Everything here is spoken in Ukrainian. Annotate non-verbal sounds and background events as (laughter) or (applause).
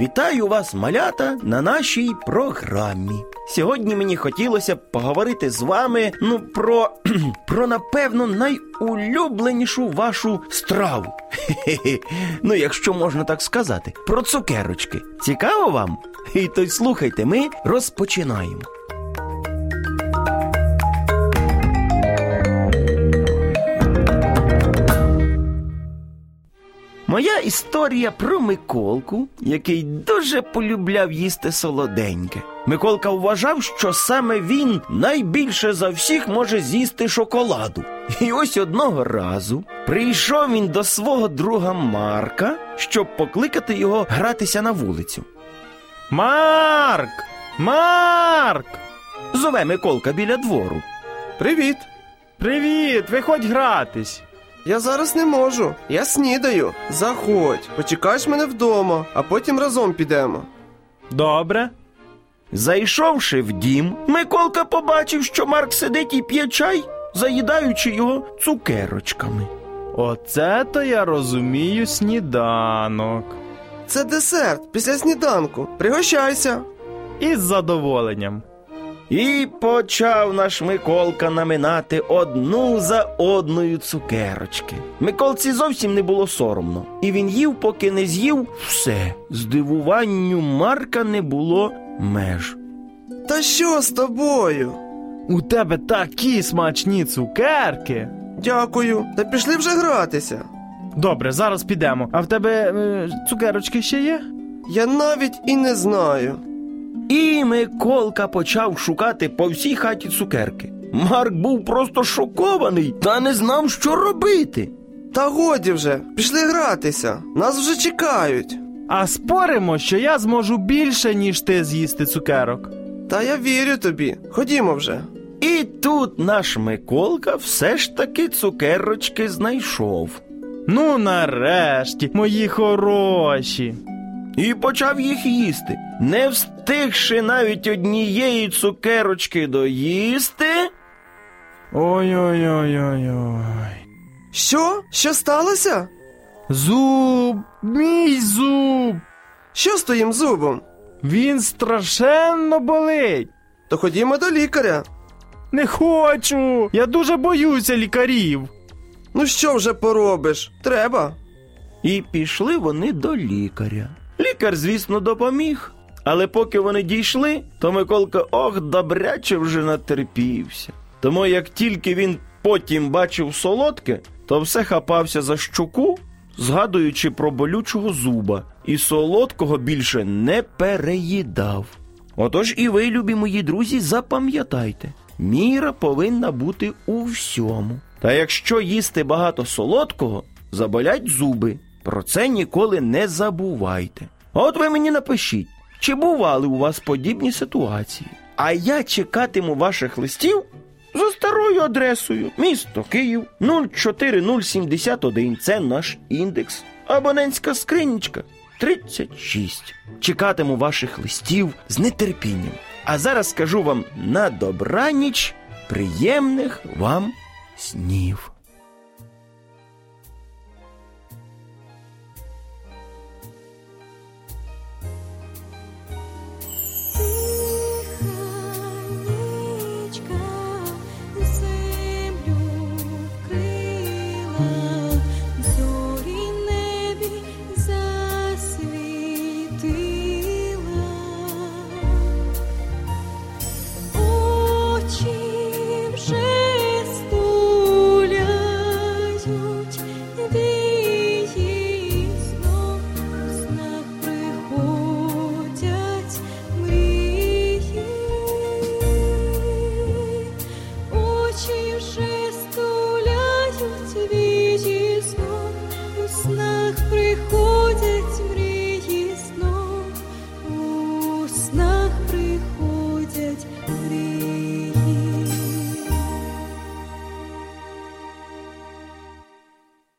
Вітаю вас, малята, на нашій програмі. Сьогодні мені хотілося б поговорити з вами ну про, (clears throat) про напевно, найулюбленішу вашу страву. Ну, якщо можна так сказати, про цукерочки. Цікаво вам? І то й слухайте, ми розпочинаємо. Моя історія про Миколку, який дуже полюбляв їсти солоденьке. Миколка вважав, що саме він найбільше за всіх може з'їсти шоколаду. І ось одного разу прийшов він до свого друга Марка, щоб покликати його гратися на вулицю. Марк! Марк! Зове Миколка біля двору. Привіт! Привіт! Виходь гратись. Я зараз не можу. Я снідаю. Заходь, почекаєш мене вдома, а потім разом підемо. Добре? Зайшовши в дім, Миколка побачив, що Марк сидить і п'є чай, заїдаючи його цукерочками. Оце то я розумію сніданок. Це десерт після сніданку. Пригощайся. Із задоволенням. І почав наш Миколка наминати одну за одною цукерочки. Миколці зовсім не було соромно, і він їв, поки не з'їв все. Здивуванню Марка не було меж. Та що з тобою? У тебе такі смачні цукерки. Дякую. Та пішли вже гратися. Добре, зараз підемо. А в тебе е, цукерочки ще є? Я навіть і не знаю. І Миколка почав шукати по всій хаті цукерки. Марк був просто шокований та не знав, що робити. Та годі вже, пішли гратися. Нас вже чекають. А споримо, що я зможу більше, ніж ти з'їсти цукерок. Та я вірю тобі. Ходімо вже. І тут наш Миколка все ж таки цукерочки знайшов. Ну, нарешті, мої хороші. І почав їх їсти, не встигши навіть однієї цукерочки доїсти. Ой-ой-ой-ой-ой. Що? Що сталося? Зуб, мій зуб. Що з твоїм зубом? Він страшенно болить. То ходімо до лікаря. Не хочу. Я дуже боюся лікарів. Ну що вже поробиш? Треба. І пішли вони до лікаря. Лікар, звісно, допоміг. Але поки вони дійшли, то Миколка ох добряче вже натерпівся. Тому як тільки він потім бачив солодке, то все хапався за щуку, згадуючи про болючого зуба, і солодкого більше не переїдав. Отож і ви, любі мої друзі, запам'ятайте, міра повинна бути у всьому. Та якщо їсти багато солодкого, заболять зуби. Про це ніколи не забувайте. От ви мені напишіть, чи бували у вас подібні ситуації? А я чекатиму ваших листів за старою адресою. Місто Київ 04071. Це наш індекс. Абонентська скринічка 36. Чекатиму ваших листів з нетерпінням. А зараз скажу вам на добраніч приємних вам снів. снах приходять.